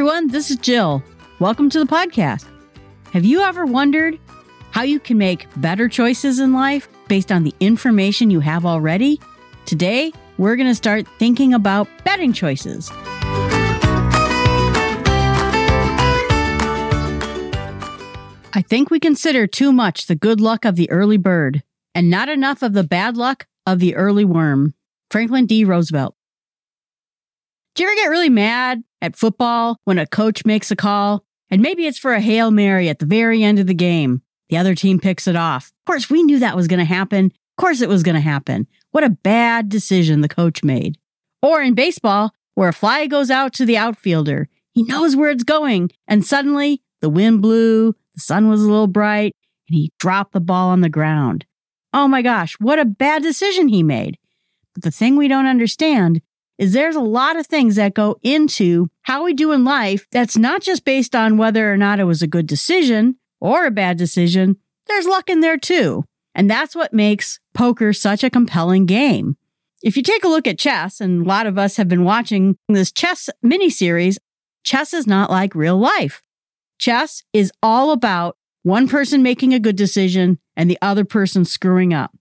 everyone. This is Jill. Welcome to the podcast. Have you ever wondered how you can make better choices in life based on the information you have already? Today, we're going to start thinking about betting choices. I think we consider too much the good luck of the early bird and not enough of the bad luck of the early worm. Franklin D. Roosevelt. Do you ever get really mad at football when a coach makes a call? And maybe it's for a Hail Mary at the very end of the game. The other team picks it off. Of course, we knew that was going to happen. Of course, it was going to happen. What a bad decision the coach made. Or in baseball, where a fly goes out to the outfielder. He knows where it's going. And suddenly, the wind blew, the sun was a little bright, and he dropped the ball on the ground. Oh my gosh, what a bad decision he made. But the thing we don't understand is there's a lot of things that go into how we do in life that's not just based on whether or not it was a good decision or a bad decision. There's luck in there too. And that's what makes poker such a compelling game. If you take a look at chess, and a lot of us have been watching this chess miniseries, chess is not like real life. Chess is all about one person making a good decision and the other person screwing up.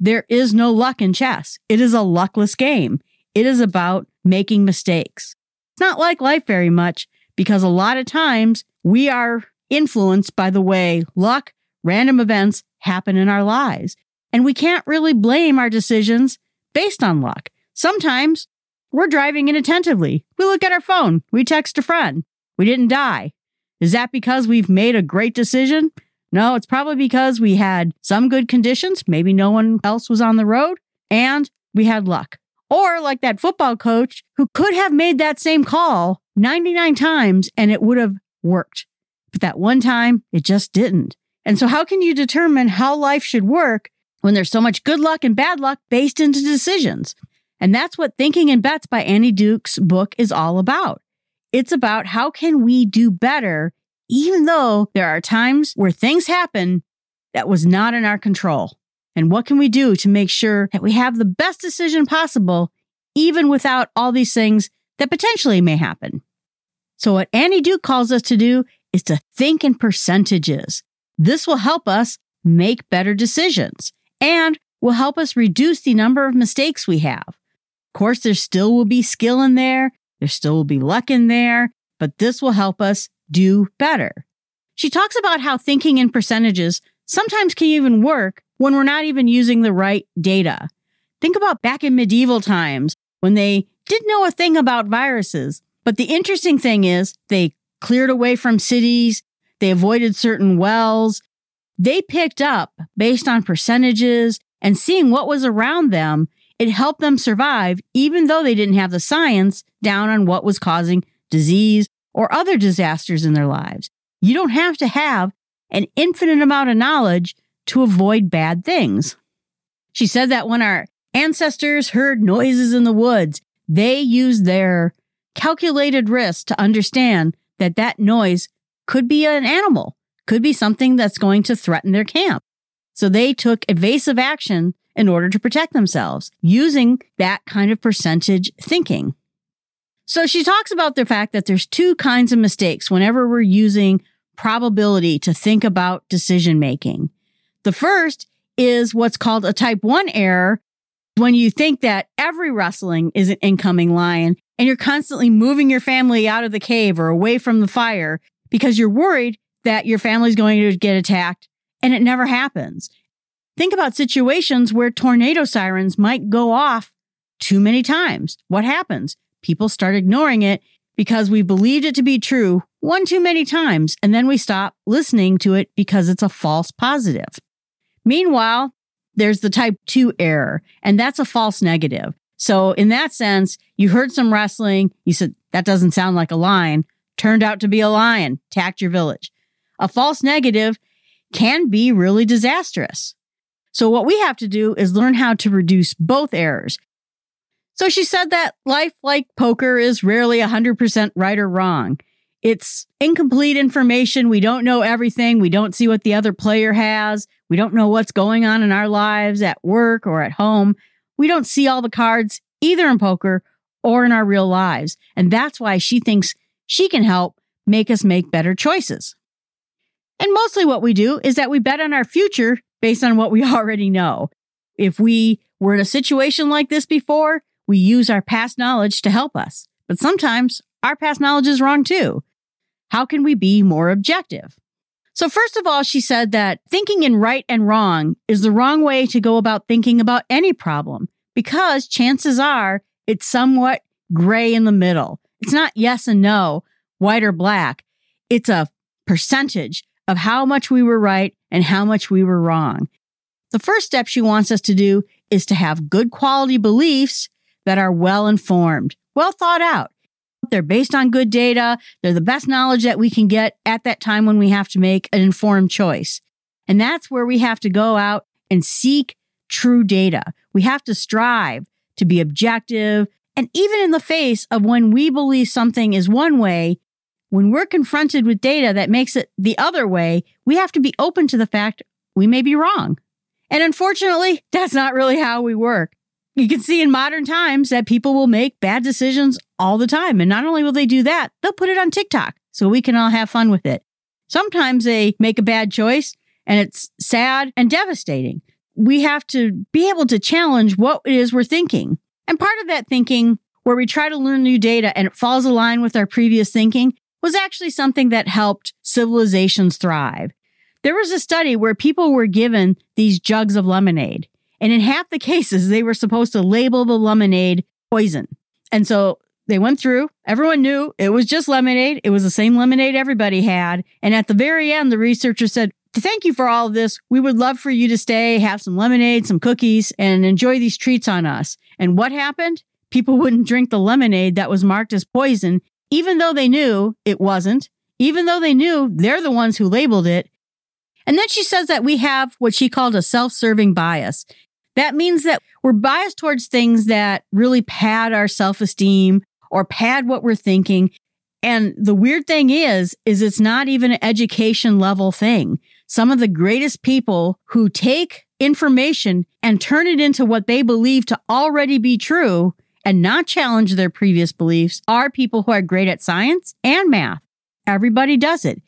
There is no luck in chess. It is a luckless game. It is about making mistakes. It's not like life very much because a lot of times we are influenced by the way luck, random events happen in our lives. And we can't really blame our decisions based on luck. Sometimes we're driving inattentively. We look at our phone. We text a friend. We didn't die. Is that because we've made a great decision? No, it's probably because we had some good conditions. Maybe no one else was on the road and we had luck. Or like that football coach who could have made that same call 99 times and it would have worked. But that one time, it just didn't. And so, how can you determine how life should work when there's so much good luck and bad luck based into decisions? And that's what Thinking in Bets by Annie Duke's book is all about. It's about how can we do better, even though there are times where things happen that was not in our control. And what can we do to make sure that we have the best decision possible, even without all these things that potentially may happen? So, what Annie Duke calls us to do is to think in percentages. This will help us make better decisions and will help us reduce the number of mistakes we have. Of course, there still will be skill in there, there still will be luck in there, but this will help us do better. She talks about how thinking in percentages sometimes can even work when we're not even using the right data. Think about back in medieval times when they didn't know a thing about viruses. But the interesting thing is they cleared away from cities, they avoided certain wells. They picked up based on percentages and seeing what was around them. It helped them survive, even though they didn't have the science down on what was causing disease or other disasters in their lives. You don't have to have an infinite amount of knowledge to avoid bad things. She said that when our ancestors heard noises in the woods, they used their calculated risk to understand that that noise could be an animal, could be something that's going to threaten their camp. So they took evasive action in order to protect themselves using that kind of percentage thinking. So she talks about the fact that there's two kinds of mistakes whenever we're using probability to think about decision making. The first is what's called a type 1 error when you think that every rustling is an incoming lion and you're constantly moving your family out of the cave or away from the fire because you're worried that your family's going to get attacked and it never happens. Think about situations where tornado sirens might go off too many times. What happens? People start ignoring it because we believed it to be true one too many times, and then we stop listening to it because it's a false positive. Meanwhile, there's the type 2 error, and that's a false negative. So, in that sense, you heard some wrestling, you said, that doesn't sound like a lion, turned out to be a lion, attacked your village. A false negative can be really disastrous. So, what we have to do is learn how to reduce both errors. So, she said that life, like poker, is rarely 100% right or wrong. It's incomplete information. We don't know everything. We don't see what the other player has. We don't know what's going on in our lives at work or at home. We don't see all the cards either in poker or in our real lives. And that's why she thinks she can help make us make better choices. And mostly what we do is that we bet on our future based on what we already know. If we were in a situation like this before, we use our past knowledge to help us. But sometimes our past knowledge is wrong too. How can we be more objective? So, first of all, she said that thinking in right and wrong is the wrong way to go about thinking about any problem because chances are it's somewhat gray in the middle. It's not yes and no, white or black. It's a percentage of how much we were right and how much we were wrong. The first step she wants us to do is to have good quality beliefs that are well informed, well thought out. They're based on good data. They're the best knowledge that we can get at that time when we have to make an informed choice. And that's where we have to go out and seek true data. We have to strive to be objective. And even in the face of when we believe something is one way, when we're confronted with data that makes it the other way, we have to be open to the fact we may be wrong. And unfortunately, that's not really how we work. You can see in modern times that people will make bad decisions all the time. And not only will they do that, they'll put it on TikTok so we can all have fun with it. Sometimes they make a bad choice and it's sad and devastating. We have to be able to challenge what it is we're thinking. And part of that thinking, where we try to learn new data and it falls line with our previous thinking, was actually something that helped civilizations thrive. There was a study where people were given these jugs of lemonade, and in half the cases, they were supposed to label the lemonade poison. And so they went through, everyone knew it was just lemonade. It was the same lemonade everybody had. And at the very end, the researcher said, Thank you for all of this. We would love for you to stay, have some lemonade, some cookies, and enjoy these treats on us. And what happened? People wouldn't drink the lemonade that was marked as poison even though they knew it wasn't, even though they knew they're the ones who labeled it. And then she says that we have what she called a self serving bias. That means that we're biased towards things that really pad our self esteem or pad what we're thinking. And the weird thing is, is it's not even an education level thing. Some of the greatest people who take information and turn it into what they believe to already be true and not challenge their previous beliefs are people who are great at science and math. Everybody does it.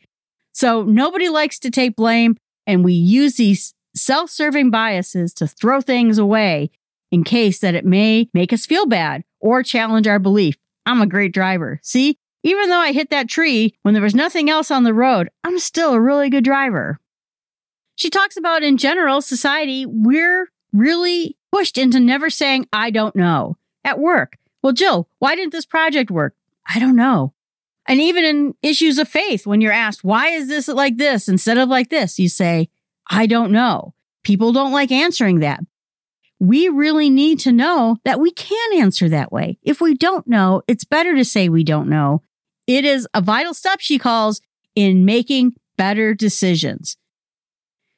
So nobody likes to take blame, and we use these self serving biases to throw things away in case that it may make us feel bad or challenge our belief. I'm a great driver. See, even though I hit that tree when there was nothing else on the road, I'm still a really good driver. She talks about in general society, we're really pushed into never saying, I don't know at work. Well, Jill, why didn't this project work? I don't know. And even in issues of faith, when you're asked, why is this like this instead of like this, you say, I don't know. People don't like answering that. We really need to know that we can answer that way. If we don't know, it's better to say we don't know. It is a vital step, she calls, in making better decisions.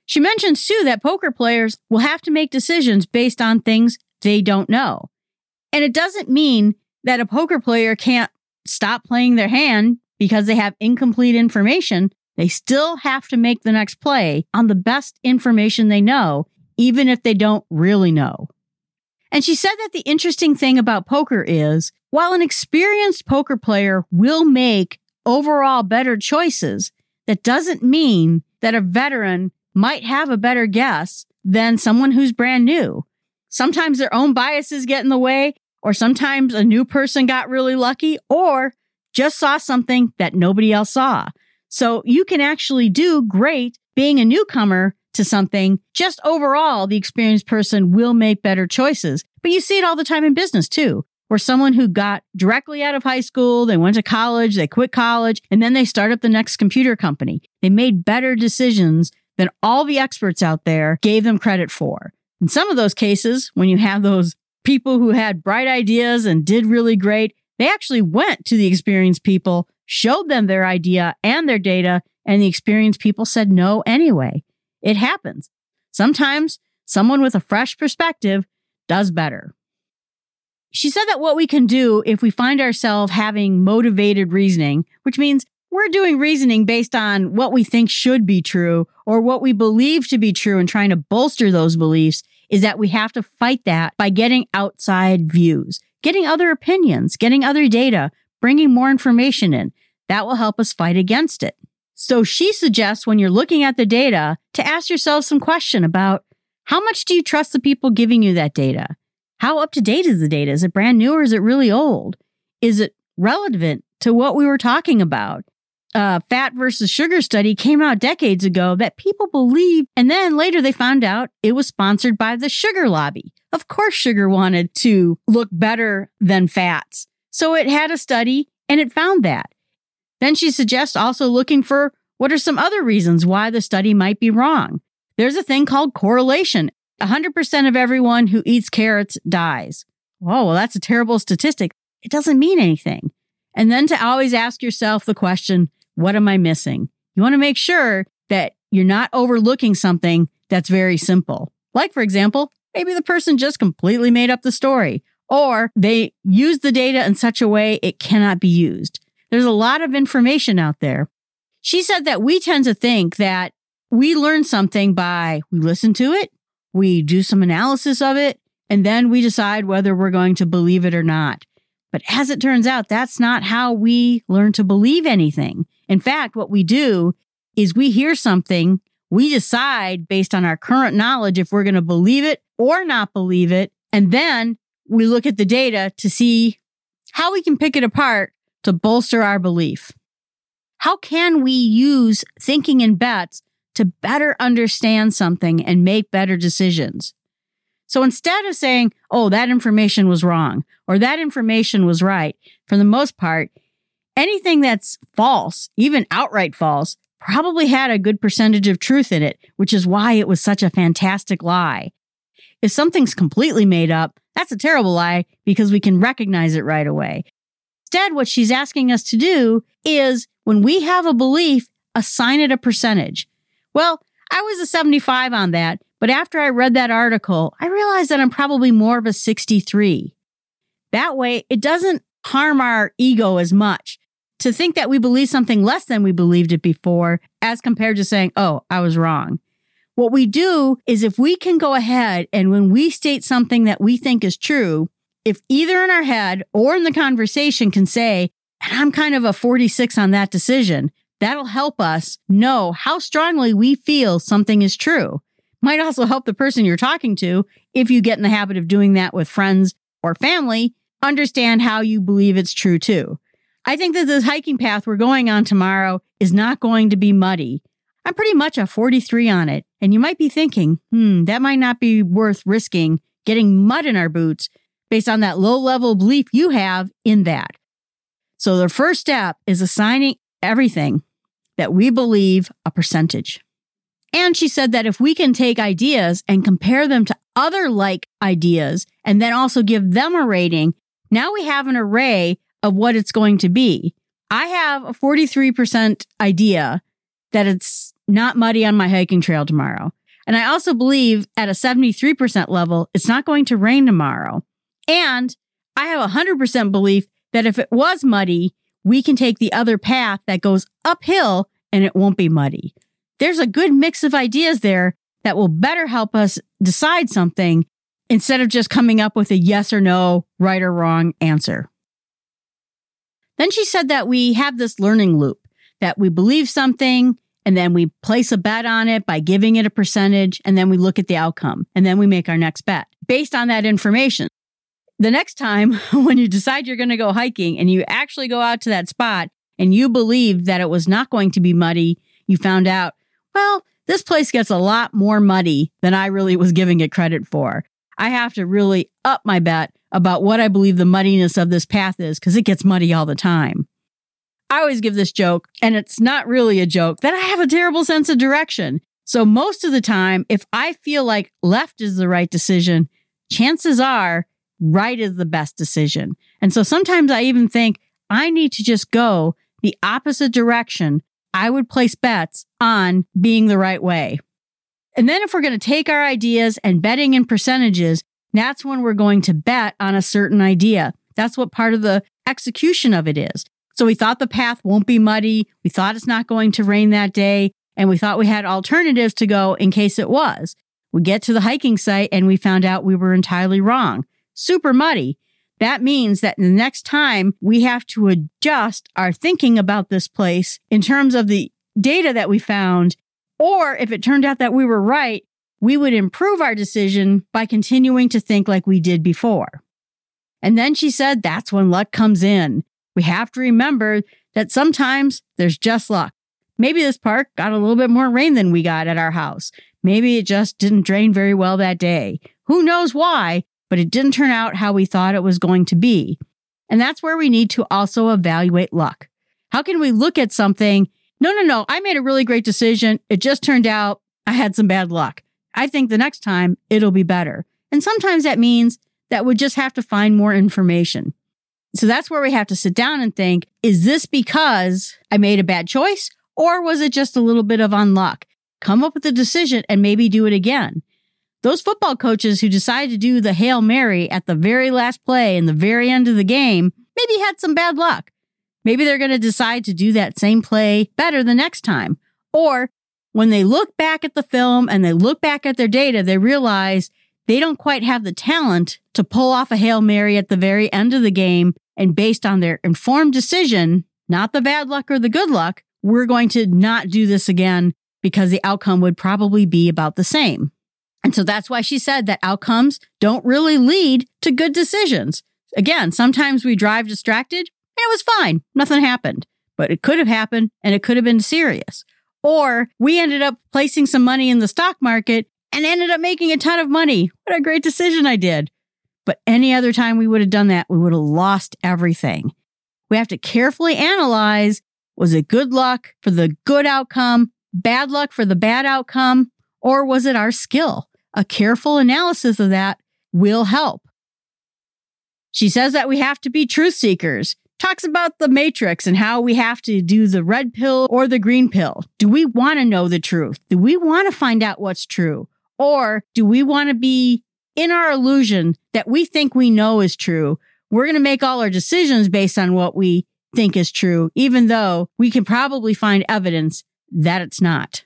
She mentions too that poker players will have to make decisions based on things they don't know. And it doesn't mean that a poker player can't stop playing their hand because they have incomplete information. They still have to make the next play on the best information they know, even if they don't really know. And she said that the interesting thing about poker is while an experienced poker player will make overall better choices, that doesn't mean that a veteran might have a better guess than someone who's brand new. Sometimes their own biases get in the way or sometimes a new person got really lucky or just saw something that nobody else saw. So you can actually do great being a newcomer to something. Just overall, the experienced person will make better choices. But you see it all the time in business too, where someone who got directly out of high school, they went to college, they quit college, and then they start up the next computer company. They made better decisions than all the experts out there gave them credit for. In some of those cases, when you have those people who had bright ideas and did really great, they actually went to the experienced people, showed them their idea and their data, and the experienced people said no anyway. It happens. Sometimes someone with a fresh perspective does better. She said that what we can do if we find ourselves having motivated reasoning, which means we're doing reasoning based on what we think should be true or what we believe to be true and trying to bolster those beliefs, is that we have to fight that by getting outside views, getting other opinions, getting other data, bringing more information in. That will help us fight against it. So she suggests when you're looking at the data to ask yourself some question about how much do you trust the people giving you that data? How up to date is the data? Is it brand new or is it really old? Is it relevant to what we were talking about? Uh, fat versus sugar study came out decades ago that people believed, and then later they found out it was sponsored by the sugar lobby. Of course, sugar wanted to look better than fats. So it had a study and it found that. Then she suggests also looking for what are some other reasons why the study might be wrong. There's a thing called correlation. 100% of everyone who eats carrots dies. Oh, well, that's a terrible statistic. It doesn't mean anything. And then to always ask yourself the question, what am I missing? You want to make sure that you're not overlooking something that's very simple. Like, for example, maybe the person just completely made up the story, or they use the data in such a way it cannot be used. There's a lot of information out there. She said that we tend to think that we learn something by we listen to it, we do some analysis of it, and then we decide whether we're going to believe it or not. But as it turns out, that's not how we learn to believe anything. In fact, what we do is we hear something, we decide based on our current knowledge if we're going to believe it or not believe it. And then we look at the data to see how we can pick it apart to bolster our belief. How can we use thinking in bets to better understand something and make better decisions. So instead of saying, oh, that information was wrong or that information was right, for the most part, anything that's false, even outright false, probably had a good percentage of truth in it, which is why it was such a fantastic lie. If something's completely made up, that's a terrible lie because we can recognize it right away. Instead, what she's asking us to do is when we have a belief, assign it a percentage. Well, I was a 75 on that, but after I read that article, I realized that I'm probably more of a 63. That way, it doesn't harm our ego as much to think that we believe something less than we believed it before as compared to saying, oh, I was wrong. What we do is if we can go ahead and when we state something that we think is true, if either in our head or in the conversation can say, and I'm kind of a 46 on that decision, That'll help us know how strongly we feel something is true. Might also help the person you're talking to, if you get in the habit of doing that with friends or family, understand how you believe it's true too. I think that this hiking path we're going on tomorrow is not going to be muddy. I'm pretty much a 43 on it. And you might be thinking, hmm, that might not be worth risking getting mud in our boots based on that low level belief you have in that. So the first step is assigning everything that we believe a percentage. And she said that if we can take ideas and compare them to other like ideas and then also give them a rating, now we have an array of what it's going to be. I have a 43% idea that it's not muddy on my hiking trail tomorrow. And I also believe at a 73% level, it's not going to rain tomorrow. And I have a 100% belief that if it was muddy, we can take the other path that goes uphill and it won't be muddy. There's a good mix of ideas there that will better help us decide something instead of just coming up with a yes or no, right or wrong answer. Then she said that we have this learning loop that we believe something and then we place a bet on it by giving it a percentage and then we look at the outcome and then we make our next bet based on that information the next time when you decide you're going to go hiking and you actually go out to that spot and you believe that it was not going to be muddy, you found out, well, this place gets a lot more muddy than I really was giving it credit for. I have to really up my bet about what I believe the muddiness of this path is because it gets muddy all the time. I always give this joke, and it's not really a joke, that I have a terrible sense of direction. So most of the time, if I feel like left is the right decision, chances are right is the best decision. And so sometimes I even think I need to just go the opposite direction. I would place bets on being the right way. And then if we're going to take our ideas and betting in percentages, that's when we're going to bet on a certain idea. That's what part of the execution of it is. So we thought the path won't be muddy. We thought it's not going to rain that day. And we thought we had alternatives to go in case it was. We get to the hiking site and we found out we were entirely wrong super muddy. that means that the next time we have to adjust our thinking about this place in terms of the data that we found, or if it turned out that we were right, we would improve our decision by continuing to think like we did before. And then she said, that's when luck comes in. We have to remember that sometimes there's just luck. Maybe this park got a little bit more rain than we got at our house. Maybe it just didn't drain very well that day. Who knows why, but it didn't turn out how we thought it was going to be. And that's where we need to also evaluate luck. How can we look at something? No, no, no. I made a really great decision. It just turned out I had some bad luck. I think the next time it'll be better. And sometimes that means that we just have to find more information. So that's where we have to sit down and think, is this because I made a bad choice or was it just a little bit of unluck? Come up with a decision and maybe do it again. Those football coaches who decided to do the Hail Mary at the very last play and the very end of the game maybe had some bad luck. Maybe they're going to decide to do that same play better the next time. Or when they look back at the film and they look back at their data, they realize they don't quite have the talent to pull off a Hail Mary at the very end of the game. And based on their informed decision, not the bad luck or the good luck, we're going to not do this again because the outcome would probably be about the same. And so that's why she said that outcomes don't really lead to good decisions. Again, sometimes we drive distracted and it was fine. Nothing happened, but it could have happened and it could have been serious. Or we ended up placing some money in the stock market and ended up making a ton of money. What a great decision I did. But any other time we would have done that, we would have lost everything. We have to carefully analyze was it good luck for the good outcome, bad luck for the bad outcome, or was it our skill? A careful analysis of that will help. She says that we have to be truth seekers, talks about the matrix and how we have to do the red pill or the green pill. Do we want to know the truth? Do we want to find out what's true? Or do we want to be in our illusion that we think we know is true? We're going to make all our decisions based on what we think is true, even though we can probably find evidence that it's not.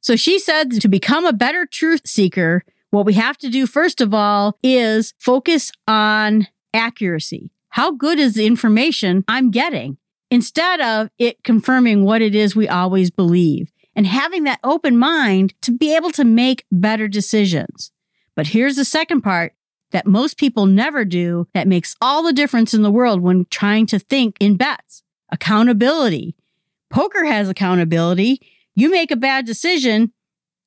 So she said to become a better truth seeker, what we have to do first of all is focus on accuracy. How good is the information I'm getting? Instead of it confirming what it is we always believe and having that open mind to be able to make better decisions. But here's the second part that most people never do that makes all the difference in the world when trying to think in bets accountability. Poker has accountability. You make a bad decision,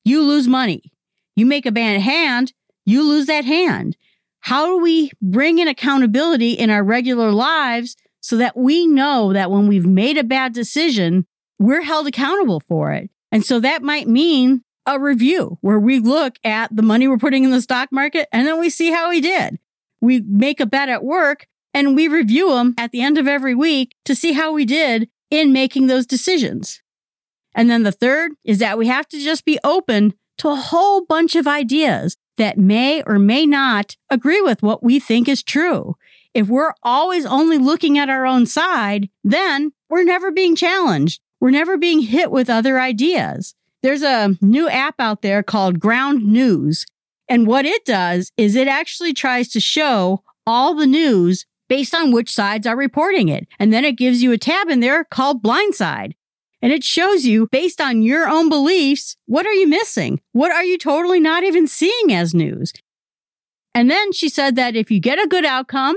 you lose money. You make a bad hand, you lose that hand. How do we bring in accountability in our regular lives so that we know that when we've made a bad decision, we're held accountable for it? And so that might mean a review where we look at the money we're putting in the stock market and then we see how we did. We make a bet at work and we review them at the end of every week to see how we did in making those decisions. And then the third is that we have to just be open to a whole bunch of ideas that may or may not agree with what we think is true. If we're always only looking at our own side, then we're never being challenged. We're never being hit with other ideas. There's a new app out there called Ground News. And what it does is it actually tries to show all the news based on which sides are reporting it. And then it gives you a tab in there called Blindside. And it shows you based on your own beliefs, what are you missing? What are you totally not even seeing as news? And then she said that if you get a good outcome,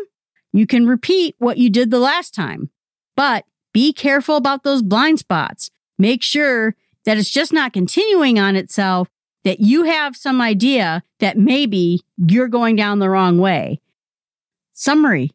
you can repeat what you did the last time. But be careful about those blind spots. Make sure that it's just not continuing on itself, that you have some idea that maybe you're going down the wrong way. Summary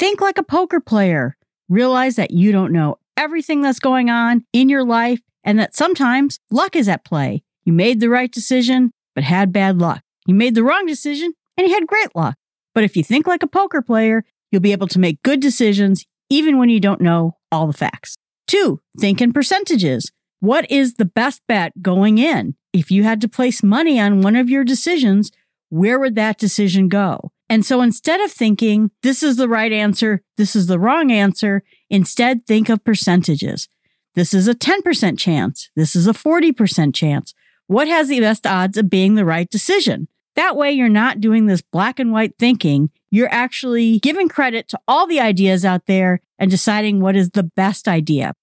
Think like a poker player. Realize that you don't know everything that's going on in your life and that sometimes luck is at play. You made the right decision, but had bad luck. You made the wrong decision and you had great luck. But if you think like a poker player, you'll be able to make good decisions even when you don't know all the facts. Two, think in percentages. What is the best bet going in? If you had to place money on one of your decisions, where would that decision go? And so instead of thinking this is the right answer, this is the wrong answer, instead think of percentages. This is a 10% chance. This is a 40% chance. What has the best odds of being the right decision? That way, you're not doing this black and white thinking. You're actually giving credit to all the ideas out there and deciding what is the best idea.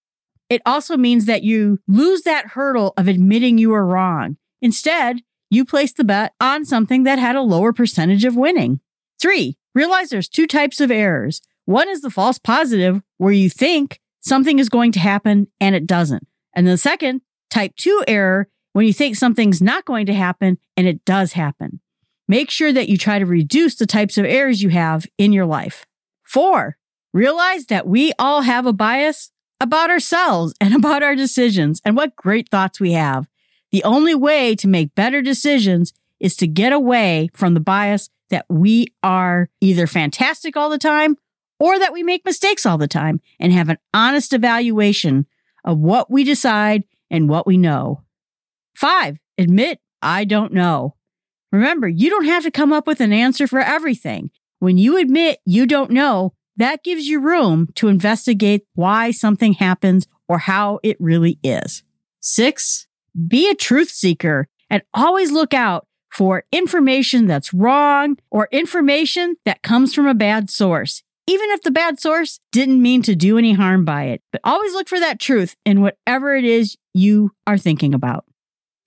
It also means that you lose that hurdle of admitting you were wrong. Instead, you place the bet on something that had a lower percentage of winning. Three, realize there's two types of errors. One is the false positive, where you think something is going to happen and it doesn't. And the second, type two error, when you think something's not going to happen and it does happen. Make sure that you try to reduce the types of errors you have in your life. Four, realize that we all have a bias about ourselves and about our decisions and what great thoughts we have. The only way to make better decisions is to get away from the bias that we are either fantastic all the time or that we make mistakes all the time and have an honest evaluation of what we decide and what we know. Five, admit I don't know. Remember, you don't have to come up with an answer for everything. When you admit you don't know, that gives you room to investigate why something happens or how it really is. Six, be a truth seeker and always look out for information that's wrong or information that comes from a bad source, even if the bad source didn't mean to do any harm by it. But always look for that truth in whatever it is you are thinking about.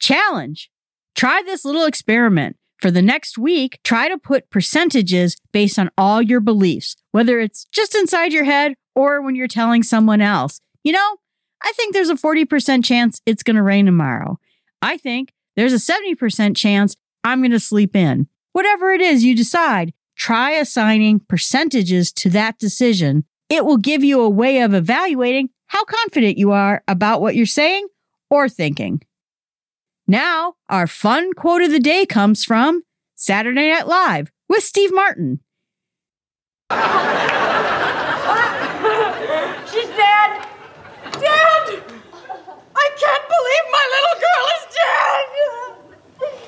Challenge. Try this little experiment. For the next week, try to put percentages based on all your beliefs, whether it's just inside your head or when you're telling someone else. You know, I think there's a 40% chance it's going to rain tomorrow. I think there's a 70% chance I'm going to sleep in. Whatever it is you decide, try assigning percentages to that decision. It will give you a way of evaluating how confident you are about what you're saying or thinking. Now, our fun quote of the day comes from Saturday Night Live with Steve Martin. She's dead! Dead! I can't believe my little girl is dead!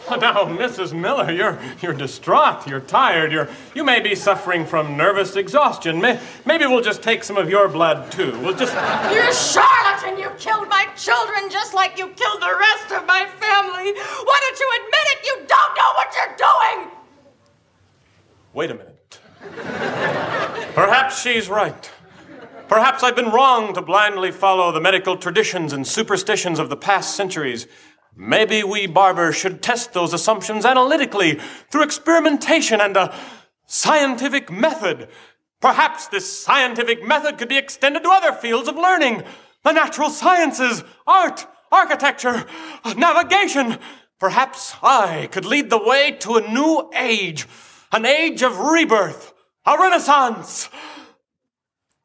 Now, Mrs. Miller, you're you're distraught. You're tired. You're you may be suffering from nervous exhaustion. May, maybe we'll just take some of your blood too. We'll just. You're a charlatan! You killed my children just like you killed the rest of my family. Why don't you admit it? You don't know what you're doing. Wait a minute. Perhaps she's right. Perhaps I've been wrong to blindly follow the medical traditions and superstitions of the past centuries. Maybe we barbers should test those assumptions analytically through experimentation and a scientific method. Perhaps this scientific method could be extended to other fields of learning the natural sciences, art, architecture, navigation. Perhaps I could lead the way to a new age, an age of rebirth, a renaissance.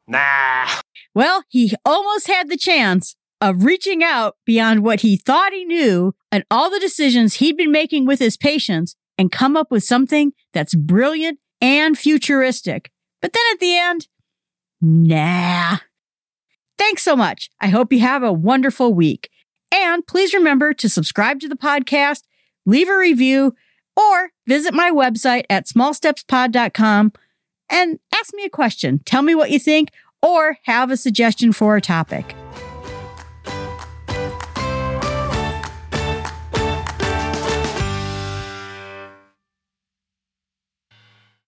Nah. Well, he almost had the chance of reaching out beyond what he thought he knew and all the decisions he'd been making with his patients and come up with something that's brilliant and futuristic. But then at the end, nah. Thanks so much. I hope you have a wonderful week. And please remember to subscribe to the podcast, leave a review, or visit my website at smallstepspod.com and ask me a question. Tell me what you think or have a suggestion for a topic.